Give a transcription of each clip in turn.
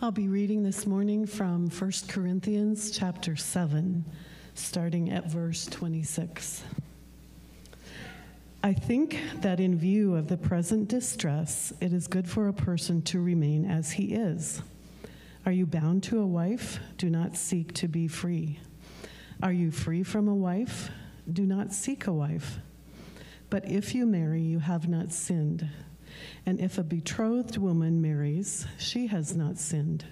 I'll be reading this morning from 1 Corinthians chapter 7, starting at verse 26. I think that in view of the present distress, it is good for a person to remain as he is. Are you bound to a wife? Do not seek to be free. Are you free from a wife? Do not seek a wife. But if you marry, you have not sinned. And if a betrothed woman marries, she has not sinned.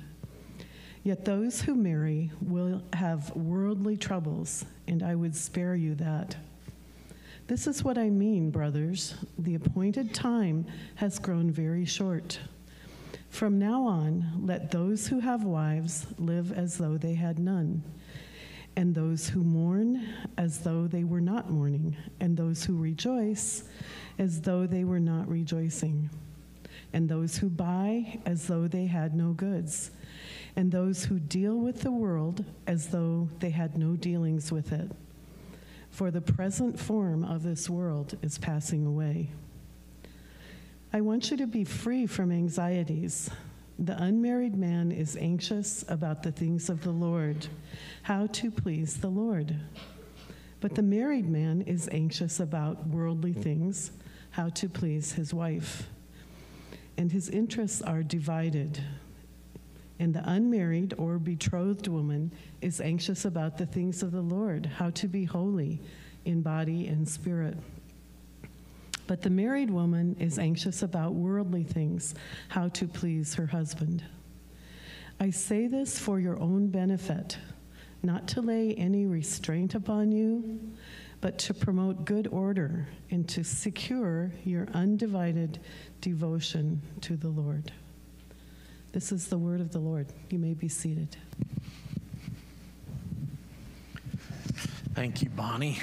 Yet those who marry will have worldly troubles, and I would spare you that. This is what I mean, brothers. The appointed time has grown very short. From now on, let those who have wives live as though they had none, and those who mourn as though they were not mourning, and those who rejoice as though they were not rejoicing, and those who buy as though they had no goods, and those who deal with the world as though they had no dealings with it for the present form of this world is passing away. I want you to be free from anxieties. The unmarried man is anxious about the things of the Lord, how to please the Lord. But the married man is anxious about worldly things, how to please his wife. And his interests are divided. And the unmarried or betrothed woman is anxious about the things of the Lord, how to be holy in body and spirit. But the married woman is anxious about worldly things, how to please her husband. I say this for your own benefit, not to lay any restraint upon you, but to promote good order and to secure your undivided devotion to the Lord. This is the word of the Lord. You may be seated. Thank you, Bonnie.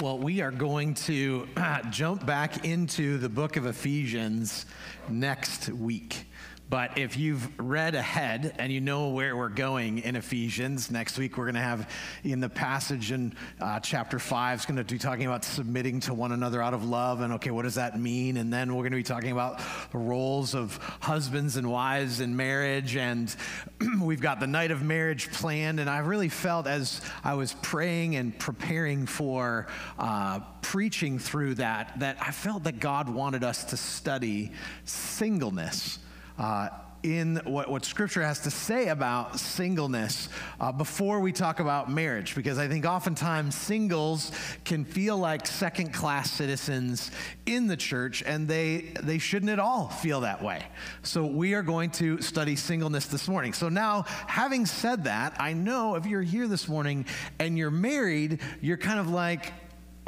Well, we are going to jump back into the book of Ephesians next week. But if you've read ahead and you know where we're going in Ephesians, next week we're going to have in the passage in uh, chapter 5 is going to be talking about submitting to one another out of love. And okay, what does that mean? And then we're going to be talking about the roles of husbands and wives in marriage. And we've got the night of marriage planned. And I really felt as I was praying and preparing for uh, preaching through that, that I felt that God wanted us to study singleness uh, in what, what scripture has to say about singleness uh, before we talk about marriage because i think oftentimes singles can feel like second class citizens in the church and they they shouldn't at all feel that way. So we are going to study singleness this morning. So now having said that i know if you're here this morning and you're married you're kind of like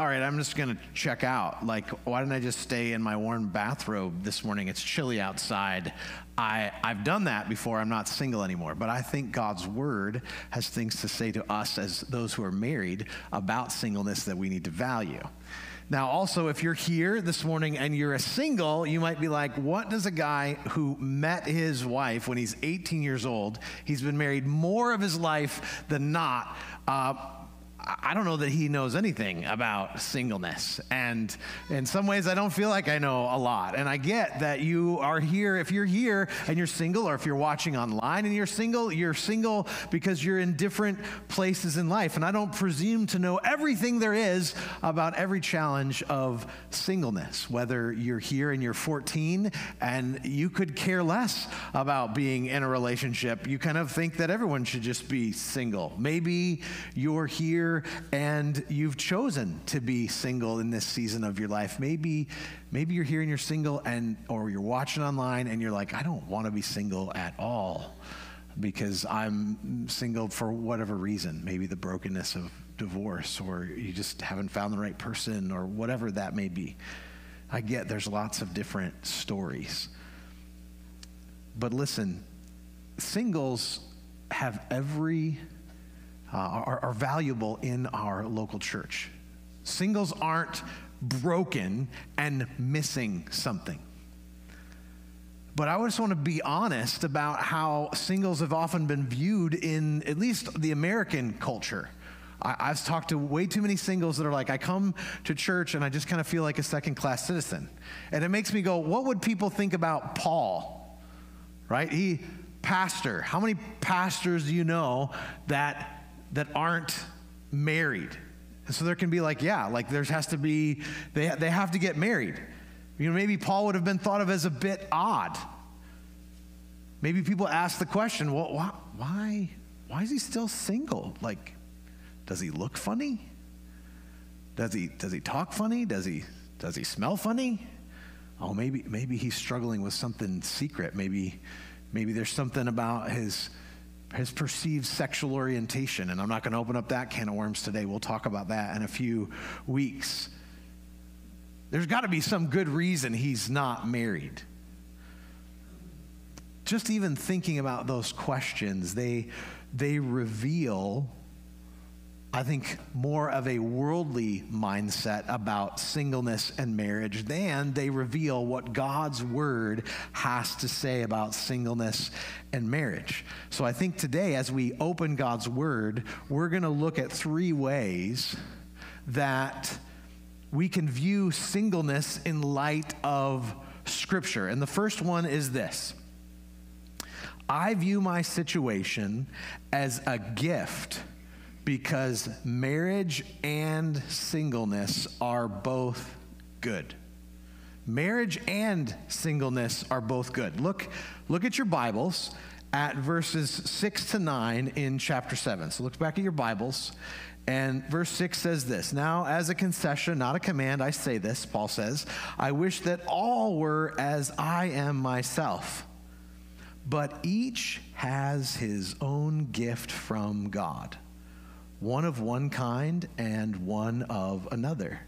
all right, I'm just going to check out. Like, why didn't I just stay in my warm bathrobe this morning? It's chilly outside. I, I've done that before. I'm not single anymore. But I think God's word has things to say to us as those who are married about singleness that we need to value. Now, also, if you're here this morning and you're a single, you might be like, what does a guy who met his wife when he's 18 years old, he's been married more of his life than not, uh, I don't know that he knows anything about singleness. And in some ways, I don't feel like I know a lot. And I get that you are here. If you're here and you're single, or if you're watching online and you're single, you're single because you're in different places in life. And I don't presume to know everything there is about every challenge of singleness, whether you're here and you're 14 and you could care less about being in a relationship. You kind of think that everyone should just be single. Maybe you're here and you've chosen to be single in this season of your life. Maybe, maybe you're here and you're single and or you're watching online and you're like, I don't want to be single at all because I'm single for whatever reason. Maybe the brokenness of divorce or you just haven't found the right person or whatever that may be. I get there's lots of different stories. But listen, singles have every uh, are, are valuable in our local church. Singles aren't broken and missing something. But I just want to be honest about how singles have often been viewed in at least the American culture. I, have talked to way too many singles that are like, I come to church and I just kind of feel like a second class citizen. And it makes me go, what would people think about Paul? right? He, pastor. How many pastors do you know that, that aren't married? And so there can be like, yeah, like there has to be, they, they have to get married. You know, maybe Paul would have been thought of as a bit odd. Maybe people ask the question, well, why, why, why is he still single? Like, does he look funny? Does he, does he talk funny? Does he, does he smell funny? Oh, maybe, maybe he's struggling with something secret. Maybe, maybe there's something about his, his perceived sexual orientation. And I'm not going to open up that can of worms today. We'll talk about that in a few weeks. There's got to be some good reason he's not married. Just even thinking about those questions, they, they reveal I think, more of a worldly mindset about singleness and marriage than they reveal what God's word has to say about singleness and marriage. So I think today, as we open God's word, we're going to look at three ways that we can view singleness in light of Scripture. And the first one is this. I view my situation as a gift because marriage and singleness are both good. Marriage and singleness are both good. Look, look at your Bibles at verses 6 to 9 in chapter 7. So look back at your Bibles. And verse 6 says this Now, as a concession, not a command, I say this, Paul says, I wish that all were as I am myself. But each has his own gift from God one of one kind and one of another.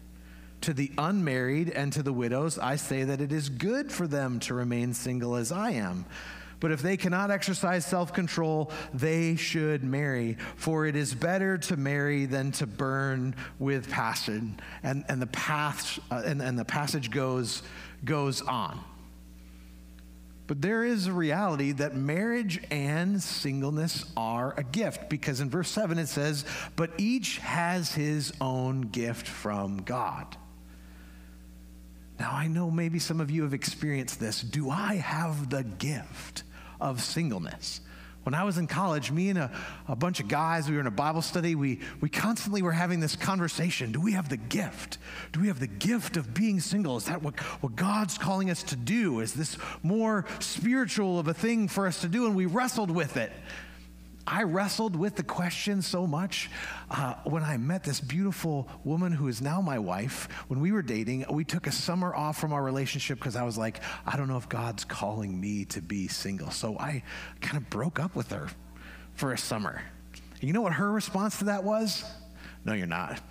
To the unmarried and to the widows, I say that it is good for them to remain single as I am. But if they cannot exercise self control, they should marry, for it is better to marry than to burn with passion. And, and, the, path, uh, and, and the passage goes, goes on. But there is a reality that marriage and singleness are a gift because in verse 7 it says, But each has his own gift from God. Now, I know maybe some of you have experienced this. Do I have the gift of singleness? When I was in college, me and a, a bunch of guys, we were in a Bible study, we, we constantly were having this conversation. Do we have the gift? Do we have the gift of being single? Is that what, what God's calling us to do? Is this more spiritual of a thing for us to do? And we wrestled with it. I wrestled with the question so much uh, when I met this beautiful woman who is now my wife. When we were dating, we took a summer off from our relationship because I was like, I don't know if God's calling me to be single. So I kind of broke up with her for a summer. And you know what her response to that was? No, you're not.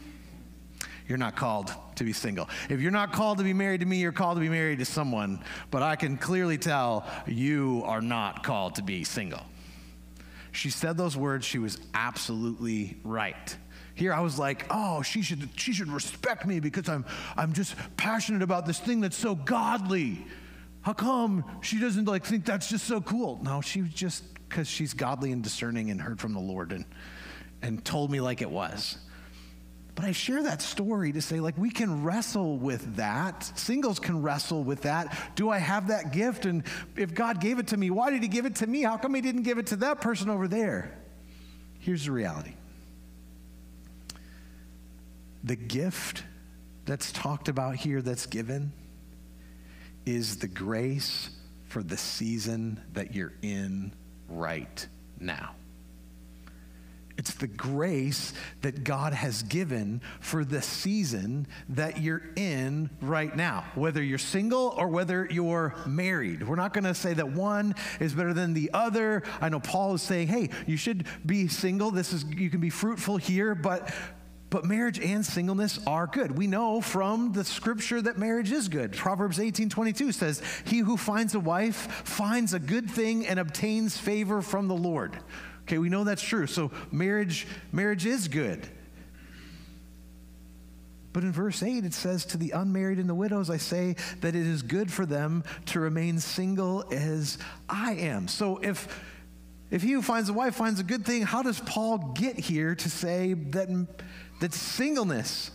You're not called to be single. If you're not called to be married to me, you're called to be married to someone. But I can clearly tell you are not called to be single. She said those words, she was absolutely right. Here I was like, oh, she should, she should respect me because I'm, I'm just passionate about this thing that's so godly. How come she doesn't like think that's just so cool? No, she was just because she's godly and discerning and heard from the Lord and, and told me like it was. But I share that story to say, like, we can wrestle with that. Singles can wrestle with that. Do I have that gift? And if God gave it to me, why did He give it to me? How come He didn't give it to that person over there? Here's the reality the gift that's talked about here, that's given, is the grace for the season that you're in right now. It's the grace that God has given for the season that you're in right now, whether you're single or whether you're married. We're not going to say that one is better than the other. I know Paul is saying, "Hey, you should be single. This is you can be fruitful here, but but marriage and singleness are good. We know from the scripture that marriage is good. Proverbs 18 22 says, He who finds a wife finds a good thing and obtains favor from the Lord. Okay, we know that's true. So marriage, marriage is good. But in verse 8, it says, To the unmarried and the widows, I say that it is good for them to remain single as I am. So if, if he who finds a wife finds a good thing, how does Paul get here to say that, that singleness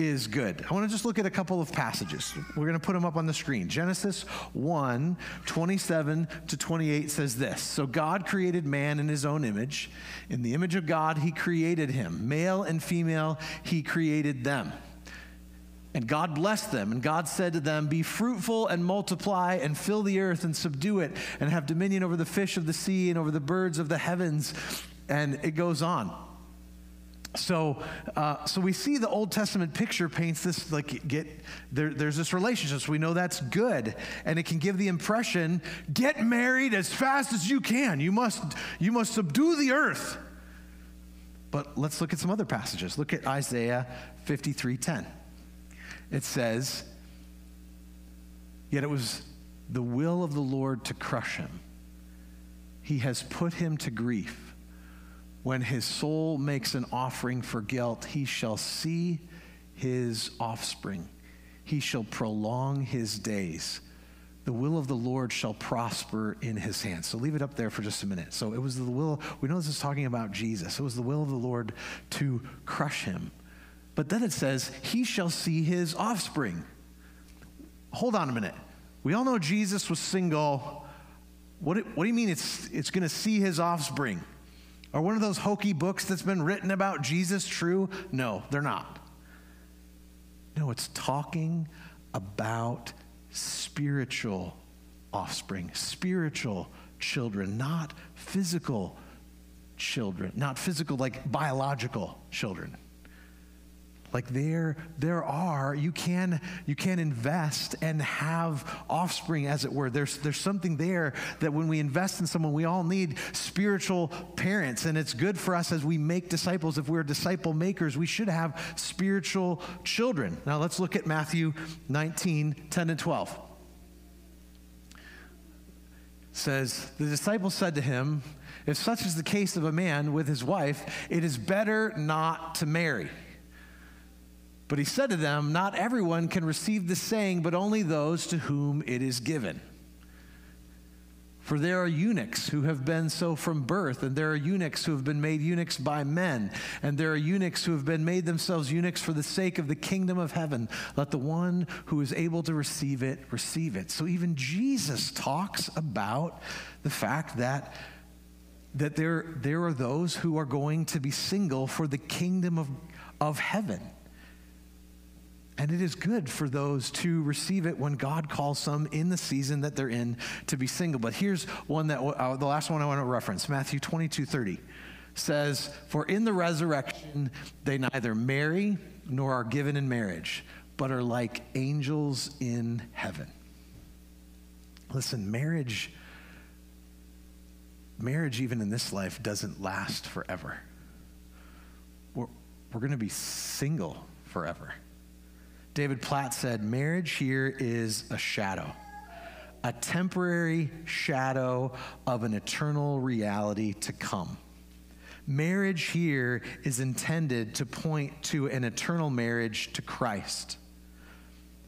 is good. I want to just look at a couple of passages. We're going to put them up on the screen. Genesis 1 27 to 28 says this So God created man in his own image. In the image of God, he created him. Male and female, he created them. And God blessed them, and God said to them, Be fruitful and multiply, and fill the earth and subdue it, and have dominion over the fish of the sea and over the birds of the heavens. And it goes on. So, uh, so we see the Old Testament picture paints this like get there, there's this relationship. So we know that's good, and it can give the impression: get married as fast as you can. You must you must subdue the earth. But let's look at some other passages. Look at Isaiah 53:10. It says, "Yet it was the will of the Lord to crush him. He has put him to grief." When his soul makes an offering for guilt, he shall see his offspring. He shall prolong his days. The will of the Lord shall prosper in his hands. So leave it up there for just a minute. So it was the will, we know this is talking about Jesus. It was the will of the Lord to crush him. But then it says, he shall see his offspring. Hold on a minute. We all know Jesus was single. What, what do you mean it's, it's going to see his offspring? Are one of those hokey books that's been written about Jesus true? No, they're not. No, it's talking about spiritual offspring, spiritual children, not physical children, not physical like biological children. Like there, there are, you can, you can invest and have offspring, as it were. There's, there's something there that when we invest in someone, we all need spiritual parents. And it's good for us as we make disciples. If we're disciple makers, we should have spiritual children. Now let's look at Matthew 19, 10 and 12. It says, The disciples said to him, If such is the case of a man with his wife, it is better not to marry. But he said to them, Not everyone can receive the saying, but only those to whom it is given. For there are eunuchs who have been so from birth, and there are eunuchs who have been made eunuchs by men, and there are eunuchs who have been made themselves eunuchs for the sake of the kingdom of heaven. Let the one who is able to receive it receive it. So even Jesus talks about the fact that, that there, there are those who are going to be single for the kingdom of, of heaven. And it is good for those to receive it when God calls some in the season that they're in to be single. But here's one that, uh, the last one I want to reference Matthew 22 30 says, For in the resurrection they neither marry nor are given in marriage, but are like angels in heaven. Listen, marriage, marriage, even in this life, doesn't last forever. We're, we're going to be single forever. David Platt said, Marriage here is a shadow, a temporary shadow of an eternal reality to come. Marriage here is intended to point to an eternal marriage to Christ.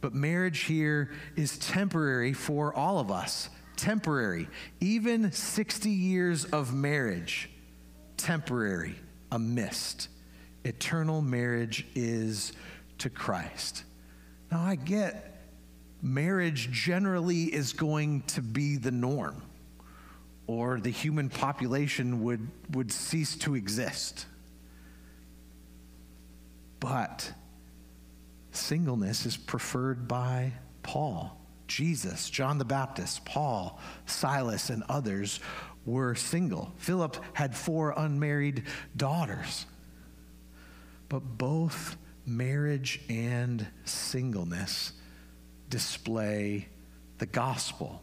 But marriage here is temporary for all of us. Temporary. Even 60 years of marriage, temporary, a mist. Eternal marriage is to Christ. Now, I get marriage generally is going to be the norm, or the human population would, would cease to exist. But singleness is preferred by Paul, Jesus, John the Baptist, Paul, Silas, and others were single. Philip had four unmarried daughters. But both marriage and singleness display the gospel.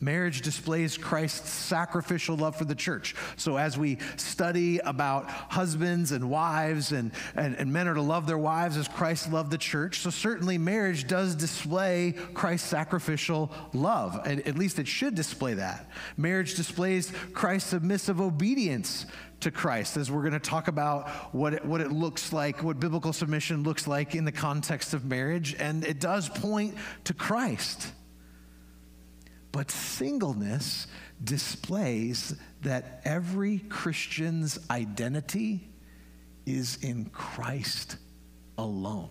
Marriage displays Christ's sacrificial love for the church. So, as we study about husbands and wives, and, and, and, men are to love their wives as Christ loved the church, so certainly marriage does display Christ's sacrificial love. And at least it should display that. Marriage displays Christ's submissive obedience to Christ, as we're going to talk about what it, what it looks like, what biblical submission looks like in the context of marriage. And it does point to Christ. But singleness displays that every Christian's identity is in Christ alone.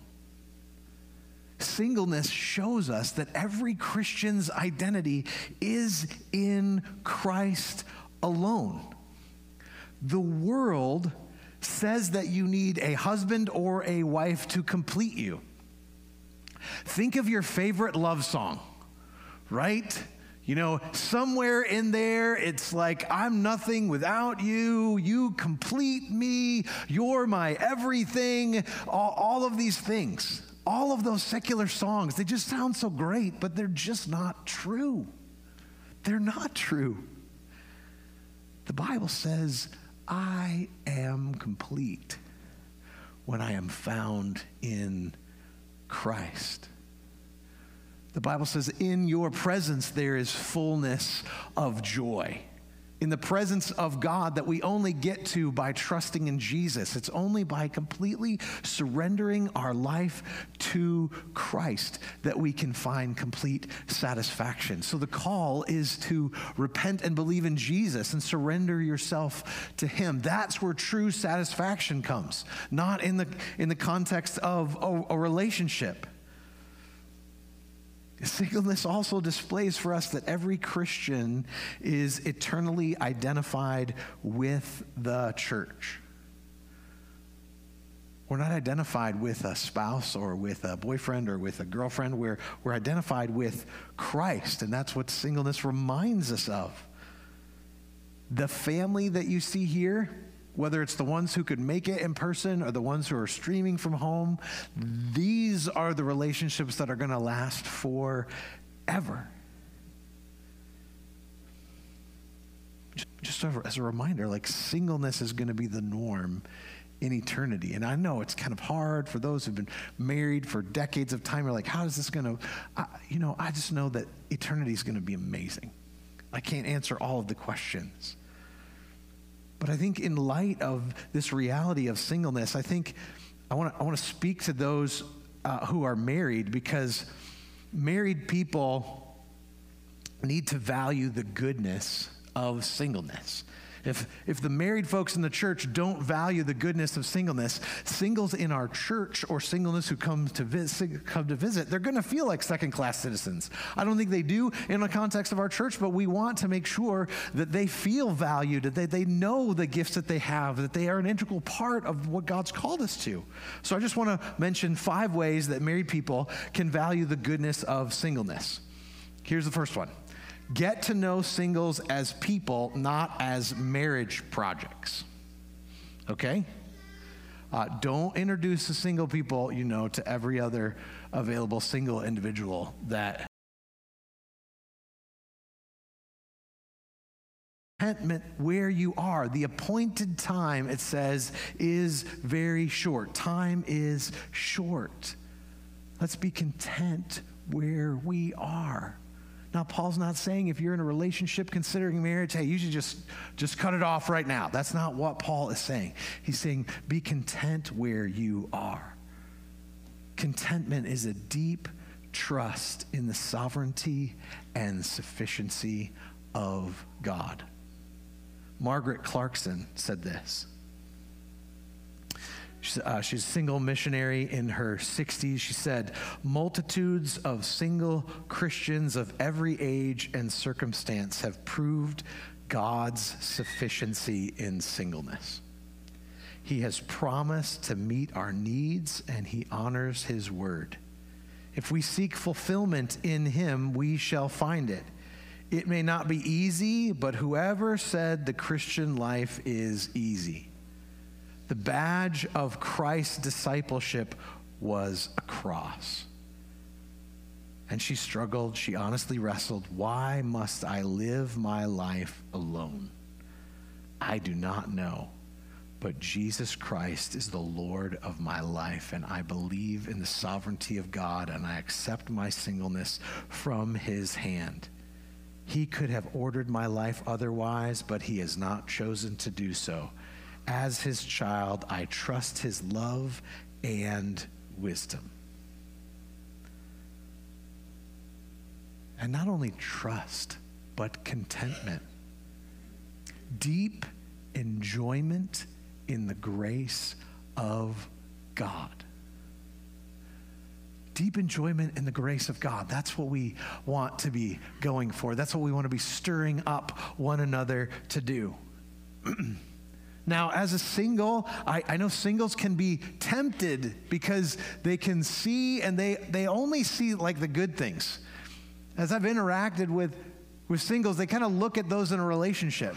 singleness shows us that every Christian's identity is in Christ alone. The world says that you need a husband or a wife to complete you. Think of your favorite love song, right? You know, somewhere in there, it's like, I'm nothing without you. You complete me. You're my everything. All, all, of these things, all of those secular songs, they just sound so great, but they're just not true. They're not true. The Bible says, I am complete when I am found in Christ. The Bible says, In your presence there is fullness of joy. In the presence of God that we only get to by trusting in Jesus. It's only by completely surrendering our life to Christ that we can find complete satisfaction. So the call is to repent and believe in Jesus and surrender yourself to Him. That's where true satisfaction comes, not in the, in the context of a, a relationship. Singleness also displays for us that every Christian is eternally identified with the church. We're not identified with a spouse or with a boyfriend or with a girlfriend. We're, we're identified with Christ, and that's what singleness reminds us of. The family that you see here whether it's the ones who could make it in person or the ones who are streaming from home, these are the relationships that are going to last forever. Just as a reminder, like singleness is going to be the norm in eternity. And I know it's kind of hard for those who've been married for decades of time. You're like, how is this going to, you know, I just know that eternity is going to be amazing. I can't answer all of the questions. But I think, in light of this reality of singleness, I think I want to I want to speak to those uh, who are married because married people need to value the goodness of singleness. If, if the married folks in the church don't value the goodness of singleness, singles in our church or singleness who come to, visit, come to visit, they're going to feel like second class citizens. I don't think they do in the context of our church, but we want to make sure that they feel valued, that they, they know the gifts that they have, that they are an integral part of what God's called us to. So I just want to mention five ways that married people can value the goodness of singleness. Here's the first one Get to know singles as people, not as marriage projects. Okay? Uh, don't introduce the single people you know to every other available single individual that contentment where you are. The appointed time, it says, is very short. Time is short. Let's be content where we are. Now, Paul's not saying if you're in a relationship considering marriage, hey, you should just, just cut it off right now. That's not what Paul is saying. He's saying be content where you are. Contentment is a deep trust in the sovereignty and sufficiency of God. Margaret Clarkson said this uh, she's a single missionary in her 60s. She said, Multitudes of single Christians of every age and circumstance have proved God's sufficiency in singleness. He has promised to meet our needs and he honors his word. If we seek fulfillment in him, we shall find it. It may not be easy, but whoever said the Christian life is easy? The badge of Christ's discipleship was a cross. And she struggled. She honestly wrestled. Why must I live my life alone? I do not know. But Jesus Christ is the Lord of my life, and I believe in the sovereignty of God, and I accept my singleness from his hand. He could have ordered my life otherwise, but he has not chosen to do so. As his child, I trust his love and wisdom. And not only trust, but contentment. Deep enjoyment in the grace of God. deep enjoyment in the grace of God. That's what we want to be going for. That's what we want to be stirring up one another to do. Now, as a single, I, I, know singles can be tempted because they can see and they, they only see like the good things. As I've interacted with, with singles, they kind of look at those in a relationship.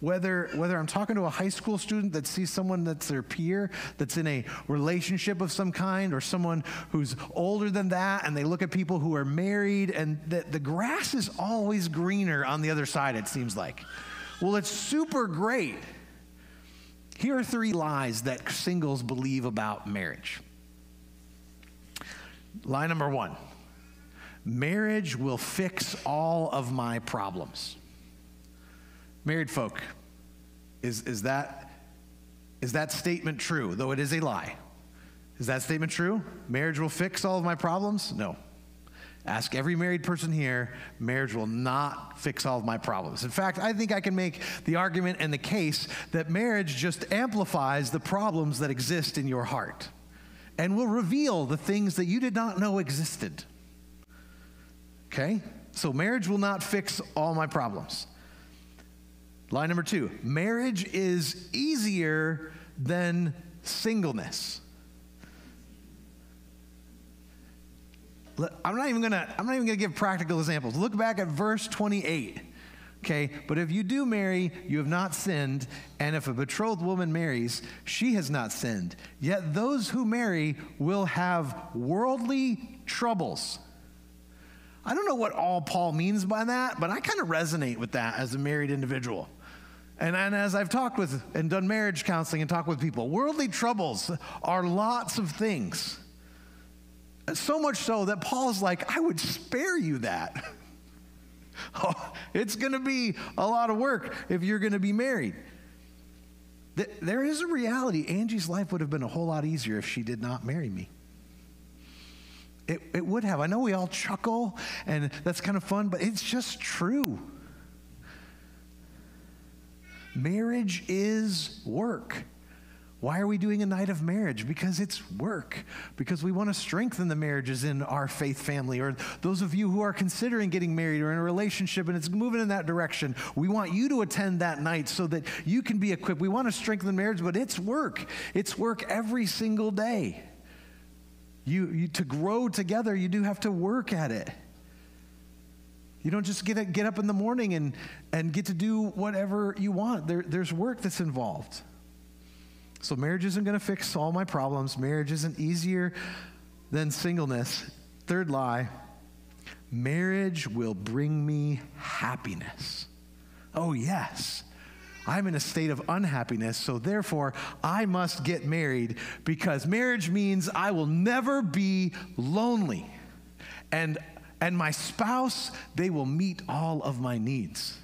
Whether, whether I'm talking to a high school student that sees someone that's their peer, that's in a relationship of some kind, or someone who's older than that, and they look at people who are married, and the, the grass is always greener on the other side, it seems like. Well, it's super great here are three lies that singles believe about marriage. Lie number one marriage will fix all of my problems. Married folk, is, is, that, is that statement true, though it is a lie? Is that statement true? Marriage will fix all of my problems? No. Ask every married person here, marriage will not fix all of my problems. In fact, I think I can make the argument and the case that marriage just amplifies the problems that exist in your heart and will reveal the things that you did not know existed. Okay? So, marriage will not fix all my problems. Line number two marriage is easier than singleness. I'm not even gonna, I'm not even gonna give practical examples. Look back at verse 28. Okay, but if you do marry, you have not sinned, and if a betrothed woman marries, she has not sinned. Yet those who marry will have worldly troubles. I don't know what all Paul means by that, but I kind of resonate with that as a married individual. And, and as I've talked with and done marriage counseling and talked with people, worldly troubles are lots of things. So much so that Paul's like, I would spare you that. oh, it's going to be a lot of work if you're going to be married. There is a reality. Angie's life would have been a whole lot easier if she did not marry me. It, it would have. I know we all chuckle and that's kind of fun, but it's just true. Marriage is work. Why are we doing a night of marriage? Because it's work. Because we want to strengthen the marriages in our faith family. Or those of you who are considering getting married or in a relationship and it's moving in that direction, we want you to attend that night so that you can be equipped. We want to strengthen marriage, but it's work. It's work every single day. You, you to grow together, you do have to work at it. You don't just get, get up in the morning and, and get to do whatever you want. There, there's work that's involved. So, marriage isn't going to fix all my problems. Marriage isn't easier than singleness. Third lie marriage will bring me happiness. Oh, yes. I'm in a state of unhappiness, so therefore I must get married because marriage means I will never be lonely. And, and my spouse, they will meet all of my needs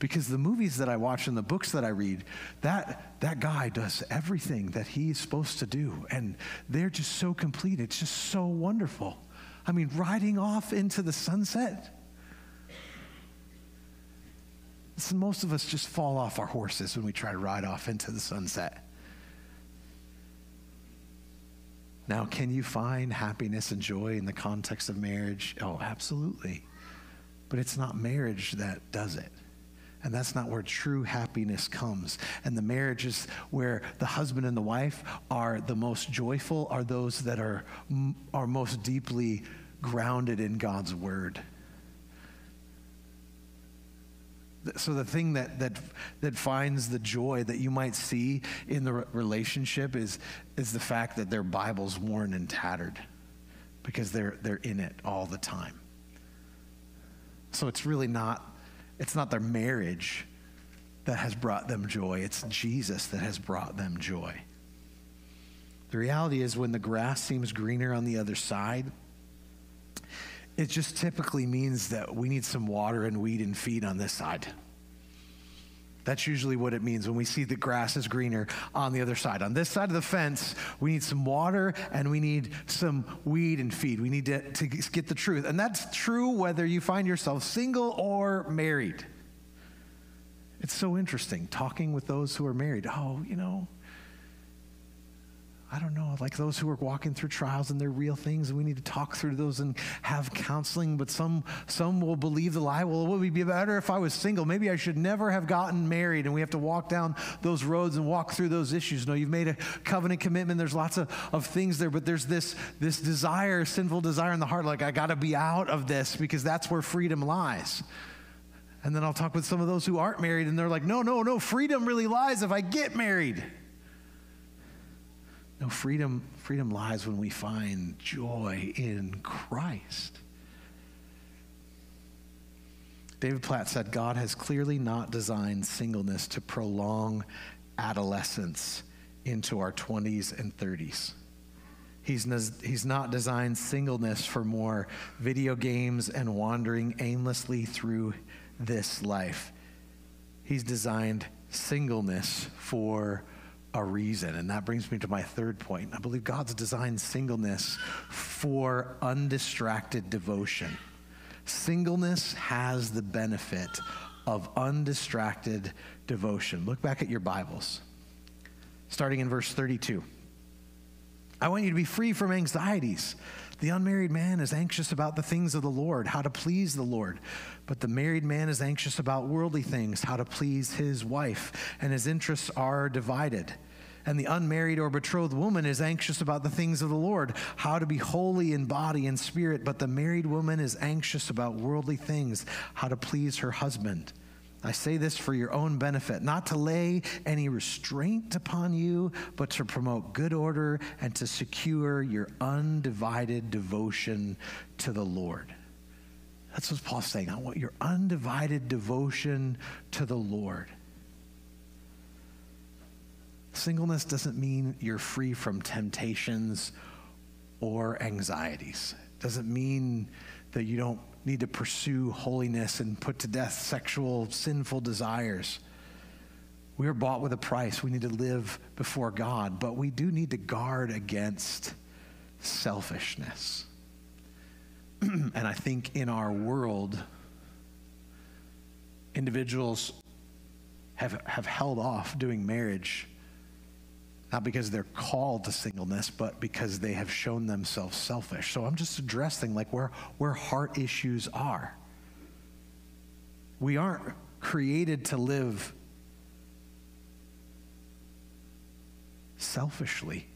because the movies that I watch and the books that I read, that, that guy does everything that he's supposed to do. And they're just so complete. It's just so wonderful. I mean, riding off into the sunset. Most of us just fall off our horses when we try to ride off into the sunset. Now, can you find happiness and joy in the context of marriage? Oh, absolutely. But it's not marriage that does it. And that's not where true happiness comes. And the marriages where the husband and the wife are the most joyful are those that are, are most deeply grounded in God's word. So the thing that, that, that finds the joy that you might see in the relationship is, is the fact that their Bible's worn and tattered because they're, they're in it all the time. So it's really not it's not their marriage that has brought them joy, it's Jesus that has brought them joy. The reality is, when the grass seems greener on the other side, it just typically means that we need some water and weed and feed on this side. That's usually what it means when we see the grass is greener on the other side. On this side of the fence, we need some water and we need some weed and feed. We need to, to get the truth. And that's true whether you find yourself single or married. It's so interesting talking with those who are married. Oh, you know, I don't know, like those who are walking through trials and they're real things, and we need to talk through those and have counseling. But some some will believe the lie. Well, it would be better if I was single. Maybe I should never have gotten married, and we have to walk down those roads and walk through those issues. No, you've made a covenant commitment. There's lots of, of things there, but there's this this desire, sinful desire in the heart, like I got to be out of this because that's where freedom lies. And then I'll talk with some of those who aren't married, and they're like, no, no, no, freedom really lies if I get married. No, freedom, freedom lies when we find joy in Christ. David Platt said, God has clearly not designed singleness to prolong adolescence into our 20s and 30s. He's, he's not designed singleness for more video games and wandering aimlessly through this life. He's designed singleness for a reason. And that brings me to my third point. I believe God's designed singleness for undistracted devotion. Singleness has the benefit of undistracted devotion. Look back at your Bibles, starting in verse 32. I want you to be free from anxieties. The unmarried man is anxious about the things of the Lord, how to please the Lord. But the married man is anxious about worldly things, how to please his wife, and his interests are divided. And the unmarried or betrothed woman is anxious about the things of the Lord, how to be holy in body and spirit. But the married woman is anxious about worldly things, how to please her husband. I say this for your own benefit, not to lay any restraint upon you, but to promote good order and to secure your undivided devotion to the Lord. That's what Paul's saying. I want your undivided devotion to the Lord. Singleness doesn't mean you're free from temptations or anxieties. It doesn't mean that you don't need to pursue holiness and put to death sexual sinful desires. We are bought with a price. We need to live before God, but we do need to guard against selfishness. and I think in our world, individuals have, have held off doing marriage not because they're called to singleness, but because they have shown themselves selfish. So I'm just addressing like where, where heart issues are. We aren't created to live selfishly.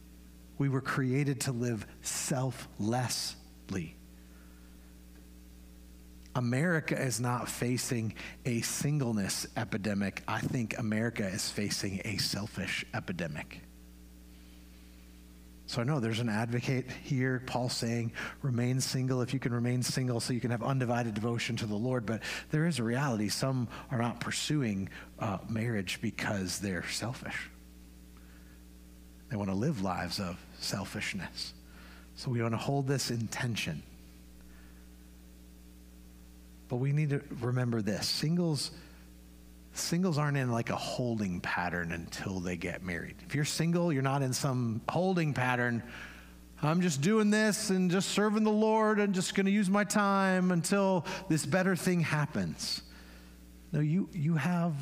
We were created to live selflessly. America is not facing a singleness epidemic. I think America is facing a selfish epidemic. So I know there's an advocate here, Paul saying, remain single if you can remain single so you can have undivided devotion to the Lord. But there is a reality. Some are not pursuing uh, marriage because they're selfish. They want to live lives of selfishness. So we want to hold this intention. But we need to remember this singles singles aren't in like a holding pattern until they get married. If you're single, you're not in some holding pattern. I'm just doing this and just serving the Lord and just going to use my time until this better thing happens. No, you, you have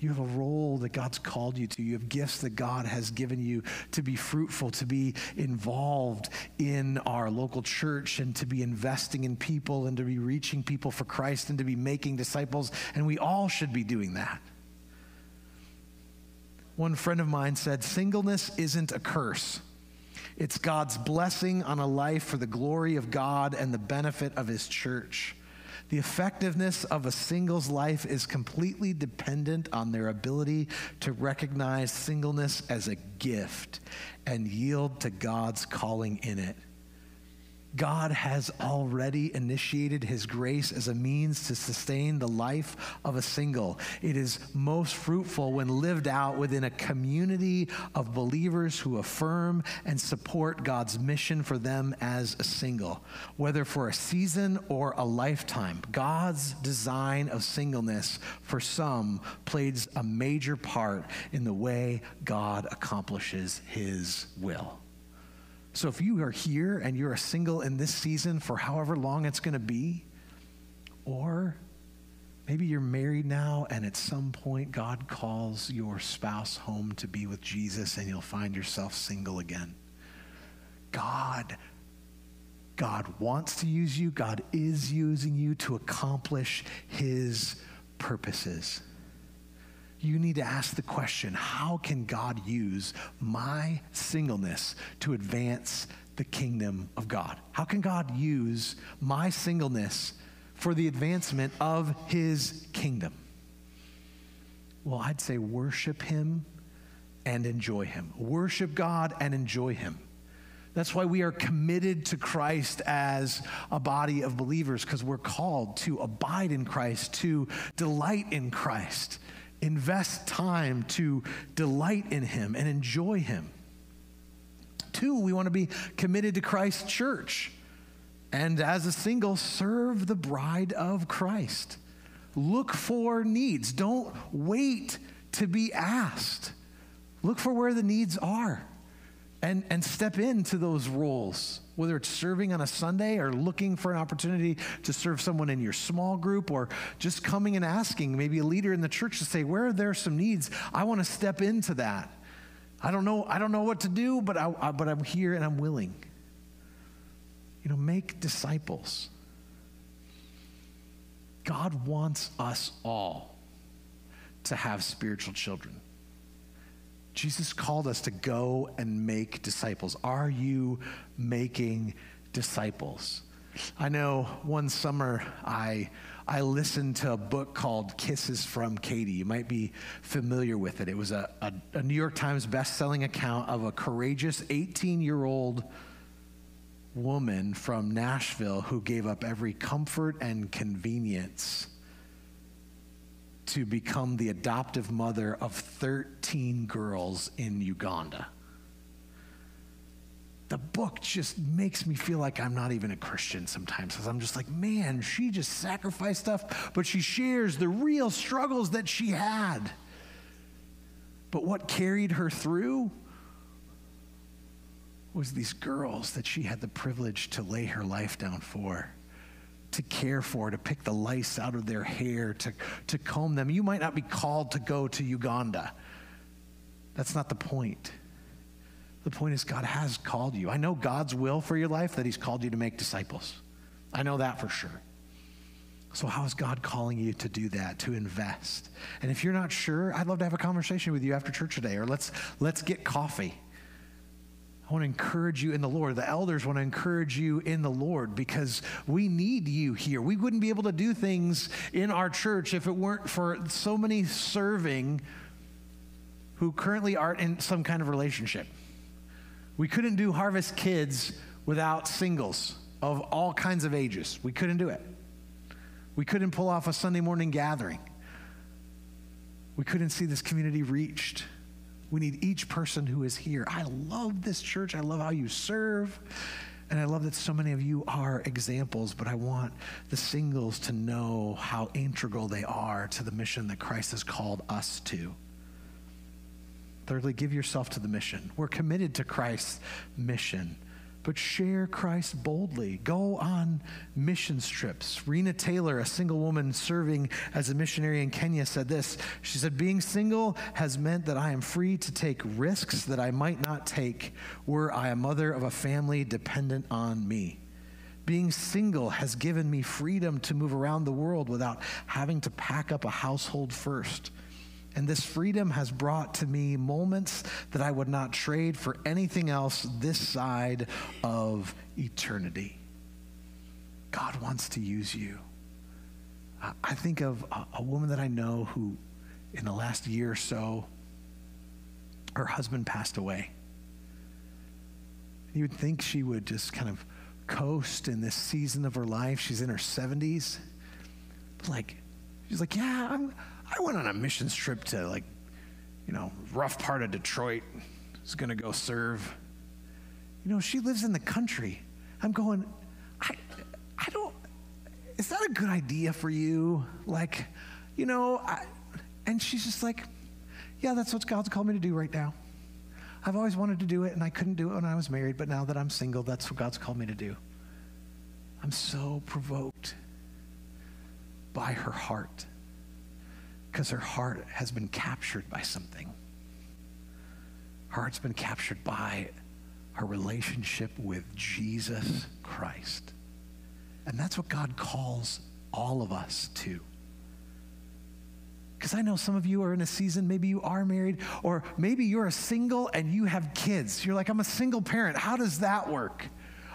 you have a role that God's called you to. You have gifts that God has given you to be fruitful, to be involved in our local church, and to be investing in people, and to be reaching people for Christ, and to be making disciples. And we all should be doing that. One friend of mine said, Singleness isn't a curse. It's God's blessing on a life for the glory of God and the benefit of His church. The effectiveness of a single's life is completely dependent on their ability to recognize singleness as a gift and yield to God's calling in it. God has already initiated his grace as a means to sustain the life of a single. It is most fruitful when lived out within a community of believers who affirm and support God's mission for them as a single, whether for a season or a lifetime. God's design of singleness for some plays a major part in the way God accomplishes his will. So if you are here and you're a single in this season for however long it's going to be, or Maybe you're married now, and at some point, God calls your spouse home to be with Jesus, and you'll find yourself single again. God, God wants to use you. God is using you to accomplish his purposes. You need to ask the question how can God use my singleness to advance the kingdom of God? How can God use my singleness for the advancement of his kingdom? Well, I'd say worship him and enjoy him. Worship God and enjoy him. That's why we are committed to Christ as a body of believers, because we're called to abide in Christ, to delight in Christ, invest time to delight in Him and enjoy Him. Two, we want to be committed to Christ's church. And as a single, serve the bride of Christ. Look for needs. Don't wait to be asked. Look for where the needs are and, and step into those roles, whether it's serving on a Sunday or looking for an opportunity to serve someone in your small group or just coming and asking maybe a leader in the church to say, where are there some needs? I want to step into that. I don't know, I don't know what to do, but, I, I, but I'm here and I'm willing. You know, make disciples. God wants us all to have spiritual children. Jesus called us to go and make disciples. Are you making disciples? I know one summer I, I listened to a book called Kisses from Katie. You might be familiar with it. It was a, a, a New York Times best-selling account of a courageous 18-year-old woman from Nashville who gave up every comfort and convenience to become the adoptive mother of 13 girls in Uganda. The book just makes me feel like I'm not even a Christian sometimes because I'm just like, man, she just sacrificed stuff, but she shares the real struggles that she had. But what carried her through was these girls that she had the privilege to lay her life down for to care for, to pick the lice out of their hair, to, to comb them. You might not be called to go to Uganda. That's not the point. The point is, God has called you. I know God's will for your life that He's called you to make disciples. I know that for sure. So, how is God calling you to do that, to invest? And if you're not sure, I'd love to have a conversation with you after church today, or let's, let's get coffee. I want to encourage you in the Lord. The elders want to encourage you in the Lord because we need you here. We wouldn't be able to do things in our church if it weren't for so many serving who currently aren't in some kind of relationship. We couldn't do Harvest Kids without singles of all kinds of ages. We couldn't do it. We couldn't pull off a Sunday morning gathering. We couldn't see this community reached we need each person who is here. I love this church. I love how you serve. And I love that so many of you are examples, but I want the singles to know how integral they are to the mission that Christ has called us to. Thirdly, give yourself to the mission. We're committed to Christ's mission but share Christ boldly. Go on mission trips. Rena Taylor, a single woman serving as a missionary in Kenya, said this. She said, Being single has meant that I am free to take risks that I might not take were I a mother of a family dependent on me. Being single has given me freedom to move around the world without having to pack up a household first. And this freedom has brought to me moments that I would not trade for anything else this side of eternity. God wants to use you. I think of a, woman that I know who, in the last year or so, her husband passed away. You would think she would just kind of coast in this season of her life. She's in her 70s. Like, she's like, yeah, I'm, I went on a missions trip to like, you know, rough part of Detroit. Was going to go serve. You know, she lives in the country. I'm going, I, I don't, is that a good idea for you? Like, you know, I, and she's just like, yeah, that's what God's called me to do right now. I've always wanted to do it, and I couldn't do it when I was married, but now that I'm single, that's what God's called me to do. I'm so provoked by her heart because her heart has been captured by something. Her heart's been captured by her relationship with Jesus Christ. And that's what God calls all of us to. Because I know some of you are in a season, maybe you are married, or maybe you're a single and you have kids. You're like, I'm a single parent. How does that work?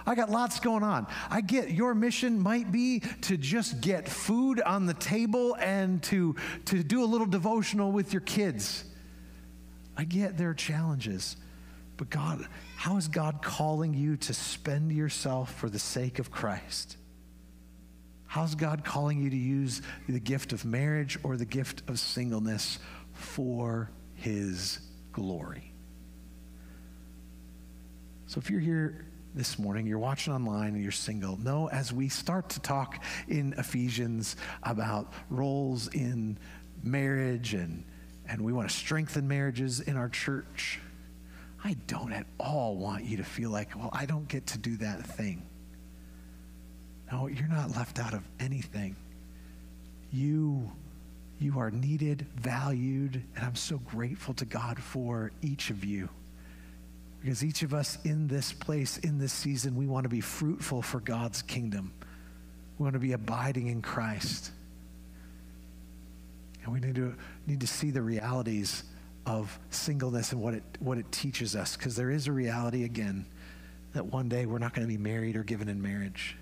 I got lots going on. I get your mission might be to just get food on the table and to, to do a little devotional with your kids. I get there are challenges. But God, how is God calling you to spend yourself for the sake of Christ? How's God calling you to use the gift of marriage or the gift of singleness for His glory? So if you're here this morning, you're watching online and you're single, know as we start to talk in Ephesians about roles in marriage and, and we want to strengthen marriages in our church, I don't at all want you to feel like, well, I don't get to do that thing. No, you're not left out of anything. You, you are needed, valued, and I'm so grateful to God for each of you. Because each of us in this place, in this season, we want to be fruitful for God's kingdom. We want to be abiding in Christ. And we need to, need to see the realities of singleness and what it, what it teaches us. Because there is a reality, again, that one day we're not going to be married or given in marriage.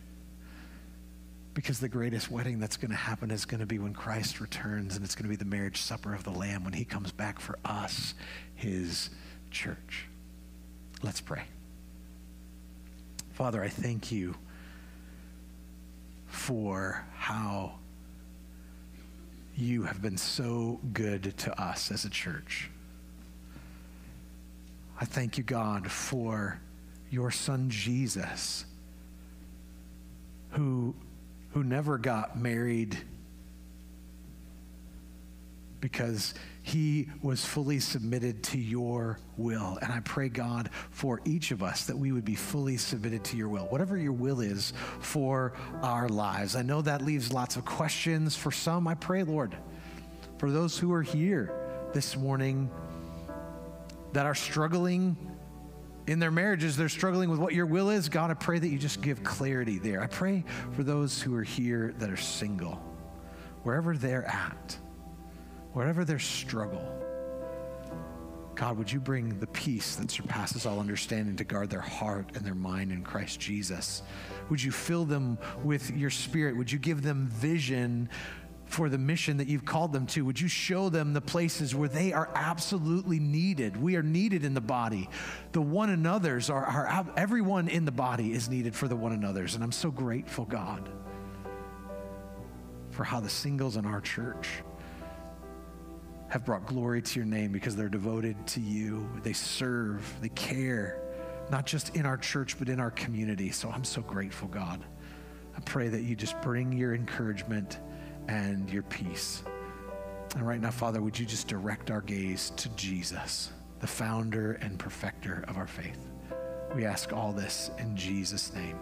Because the greatest wedding that's going to happen is going to be when Christ returns, and it's going to be the marriage supper of the Lamb when he comes back for us, his church. Let's pray. Father, I thank you for how you have been so good to us as a church. I thank you, God, for your son Jesus, who who never got married because he was fully submitted to your will. And I pray, God, for each of us that we would be fully submitted to your will, whatever your will is for our lives. I know that leaves lots of questions for some. I pray, Lord, for those who are here this morning that are struggling in their marriages, they're struggling with what your will is. God, I pray that you just give clarity there. I pray for those who are here that are single, wherever they're at, wherever their struggle. God, would you bring the peace that surpasses all understanding to guard their heart and their mind in Christ Jesus? Would you fill them with your spirit? Would you give them vision for the mission that you've called them to. Would you show them the places where they are absolutely needed? We are needed in the body. The one another's are, are everyone in the body is needed for the one another's. And I'm so grateful, God, for how the singles in our church have brought glory to your name because they're devoted to you. They serve, they care, not just in our church, but in our community. So I'm so grateful, God. I pray that you just bring your encouragement and your peace. And right now, Father, would you just direct our gaze to Jesus, the founder and perfecter of our faith? We ask all this in Jesus' name.